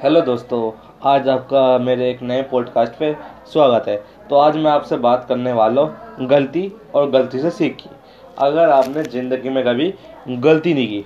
Hello दोस्तों, आज आपका मेरे एक नए पॉडकास्ट पे स्वागत है। तो आज मैं आपसे बात करने वाला हूँ गलती और गलती से सीख। की अगर आपने ज़िंदगी में कभी गलती नहीं की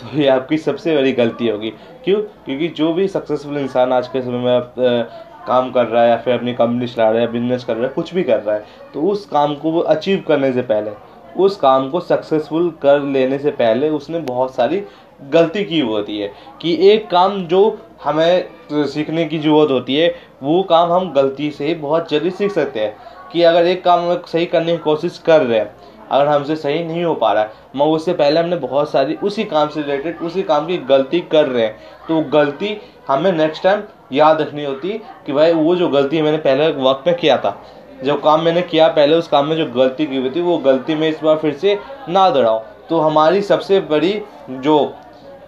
तो ये आपकी सबसे बड़ी गलती होगी। क्यों? क्योंकि जो भी सक्सेसफुल इंसान आज के समय में काम कर रहा है या फिर अपनी कंपनी चला रहा है बिज़नेस कर रहा है, कुछ भी कर रहा है तो उस काम को वो अचीव करने से पहले, उस काम को सक्सेसफुल कर लेने से पहले उसने बहुत सारी गलती की होती है कि एक काम जो हमें सीखने की ज़रूरत होती है, वो काम हम गलती से बहुत जल्दी सीख सकते हैं। कि अगर एक काम हम सही करने की कोशिश कर रहे हैं, अगर हमसे सही नहीं हो पा रहा है, मगर उससे पहले हमने बहुत सारी उसी काम से रिलेटेड उसी काम की गलती कर रहे हैं तो गलती हमें नेक्स्ट टाइम याद रखनी होती कि भाई वो जो गलती मैंने पहले वक्त में किया था, जो काम मैंने किया पहले, उस काम में जो गलती की हुई थी, वो गलती में इस बार फिर से ना दोहराऊं। तो हमारी सबसे बड़ी जो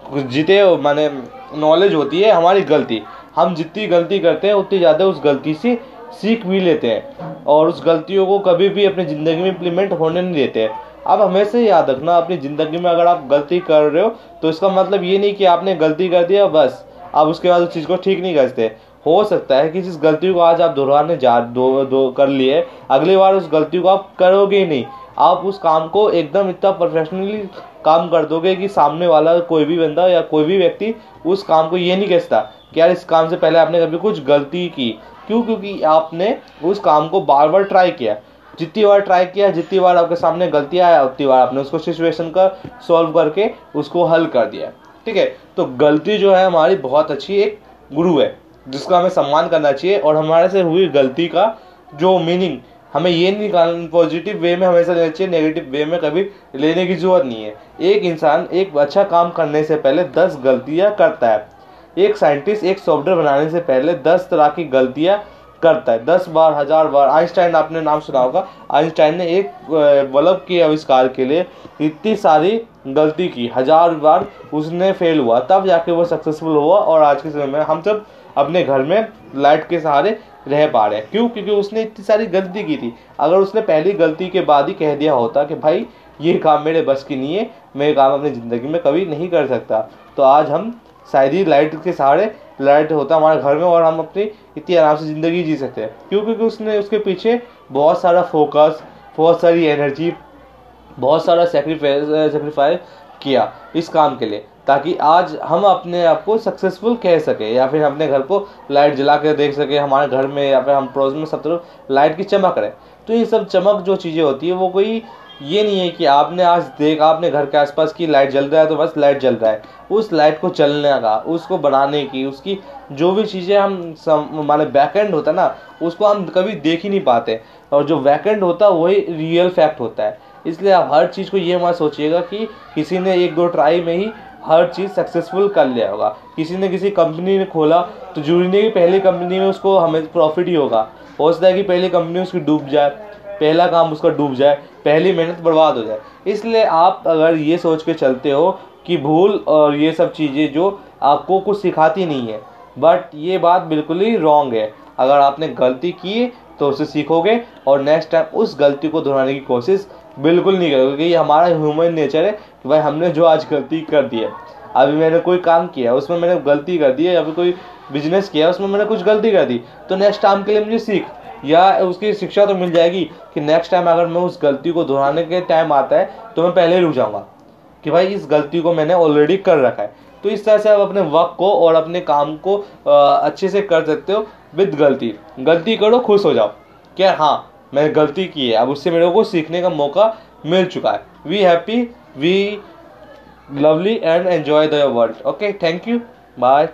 जीते माने नॉलेज होती है, हमारी गलती। हम जितनी गलती करते हैं, उतनी ज़्यादा उस गलती से सीख भी लेते हैं। और उस गलतियों को कभी भी अपनी ज़िंदगी में इम्प्लीमेंट होने नहीं देते। अब हमेशा याद रखना, अपनी ज़िंदगी में अगर आप गलती कर रहे हो तो इसका मतलब ये नहीं कि आपने गलती कर दिया बस, आप उसके बाद उस चीज़ को ठीक नहीं करते। हो सकता है कि जिस गलती को आज आप दोहराने जा, दो दो, कर लिए, अगली बार उस गलती को आप करोगे ही नहीं। आप उस काम को एकदम इतना प्रोफेशनली काम कर दोगे कि सामने वाला कोई भी बंदा या कोई भी व्यक्ति उस काम को ये नहीं कहता कि यार इस काम से पहले आपने कभी कुछ गलती की। क्यों? क्योंकि आपने उस काम को बार बार ट्राई किया। जितनी बार ट्राई किया, जितनी बार आपके सामने गलती आया, उतनी बार आपने उसको सिचुएशन का सॉल्व करके उसको हल कर दिया। ठीक है? तो गलती जो है हमारी बहुत अच्छी एक गुरु है, जिसका हमें सम्मान करना चाहिए और हमारे से हुई गलती का जो मीनिंग हमें ये नहीं पॉजिटिव वे में हमेशा लेना चाहिए नेगेटिव वे में कभी लेने की ज़रूरत नहीं है। एक इंसान एक अच्छा काम करने से पहले दस गलतियाँ करता है। एक साइंटिस्ट एक सॉफ्टवेयर बनाने से पहले दस तरह की गलतियाँ करता है। दस बार, हज़ार बार। आइंस्टाइन आपने नाम सुना होगा। आइंस्टाइन ने एक बल्ब के आविष्कार के लिए इतनी सारी गलती की। हज़ार बार उसने फेल हुआ। तब जाके वो सक्सेसफुल हुआ और आज के समय में हम सब अपने घर में लाइट के सहारे रह पा रहे हैं। क्यों? क्योंकि उसने इतनी सारी गलती की थी। अगर उसने पहली गलती के बाद ही कह दिया होता कि भाई, ये काम मेरे बस की नहीं है, मैं ये काम अपनी ज़िंदगी में कभी नहीं कर सकता तो आज हम शायद ही लाइट के सहारे लाइट होता हमारे घर में और हम अपनी इतनी आराम से ज़िंदगी जी सकते हैं। क्यों क्योंकि उसने, उसके पीछे बहुत सारा फोकस बहुत सारी एनर्जी बहुत सारा सेक्रीफाइस सेक्रीफाइस किया इस काम के लिए, ताकि आज हम अपने आप को सक्सेसफुल कह सके या फिर अपने घर को लाइट जला कर देख सके, हमारे घर में या फिर हम पड़ोस में सब तरफ़ लाइट की चमक रहे। तो ये सब चमक जो चीज़ें होती है, वो कोई ये नहीं है कि आपने आज देख, आपने घर के आसपास की लाइट जल रहा है तो बस लाइट जल रहा है। उस लाइट को चलने का, उसको बनाने की, उसकी जो भी चीज़ें हम माने बैकेंड होता है ना, उसको हम कभी देख ही नहीं पाते। और जो बैकेंड होता है, वही रियल फैक्ट होता है। इसलिए आप हर चीज़ को ये मत सोचिएगा कि किसी ने एक दो ट्राई में ही हर चीज़ सक्सेसफुल कर लिया होगा। किसी ने किसी कंपनी ने खोला तो जुड़ने की पहली कंपनी में उसको हमें प्रॉफिट ही होगा। हो सकता है कि पहली कंपनी उसकी डूब जाए। पहला काम उसका डूब जाए, पहली मेहनत बर्बाद हो जाए। इसलिए आप अगर ये सोच के चलते हो कि भूल और ये सब चीज़ें जो आपको कुछ सिखाती नहीं है बट ये बात बिल्कुल ही रॉन्ग है। अगर आपने गलती की तो उसे सीखोगे और नेक्स्ट टाइम उस गलती को दोहराने की कोशिश बिल्कुल नहीं करोगे, क्योंकि ये हमारा ह्यूमन नेचर है कि भाई हमने जो आज गलती कर दी है। अभी मैंने कोई काम किया, उसमें मैंने गलती कर दी है या फिर कोई बिज़नेस किया, उसमें मैंने कुछ गलती कर दी। तो नेक्स्ट टाइम के लिए मुझे सीख। या उसकी शिक्षा तो मिल जाएगी कि नेक्स्ट टाइम अगर मैं उस गलती को दोहराने के टाइम आता है तो मैं पहले रुक जाऊँगा कि भाई इस गलती को मैंने ऑलरेडी कर रखा है। तो इस तरह से आप अपने वक्त को और अपने काम को अच्छे से कर सकते हो विद गलती। गलती करो, खुश हो जाओ क्या हाँ मैंने गलती की है। अब उससे मेरे को सीखने का मौका मिल चुका है। We happy we lovely and enjoy the world okay thank you bye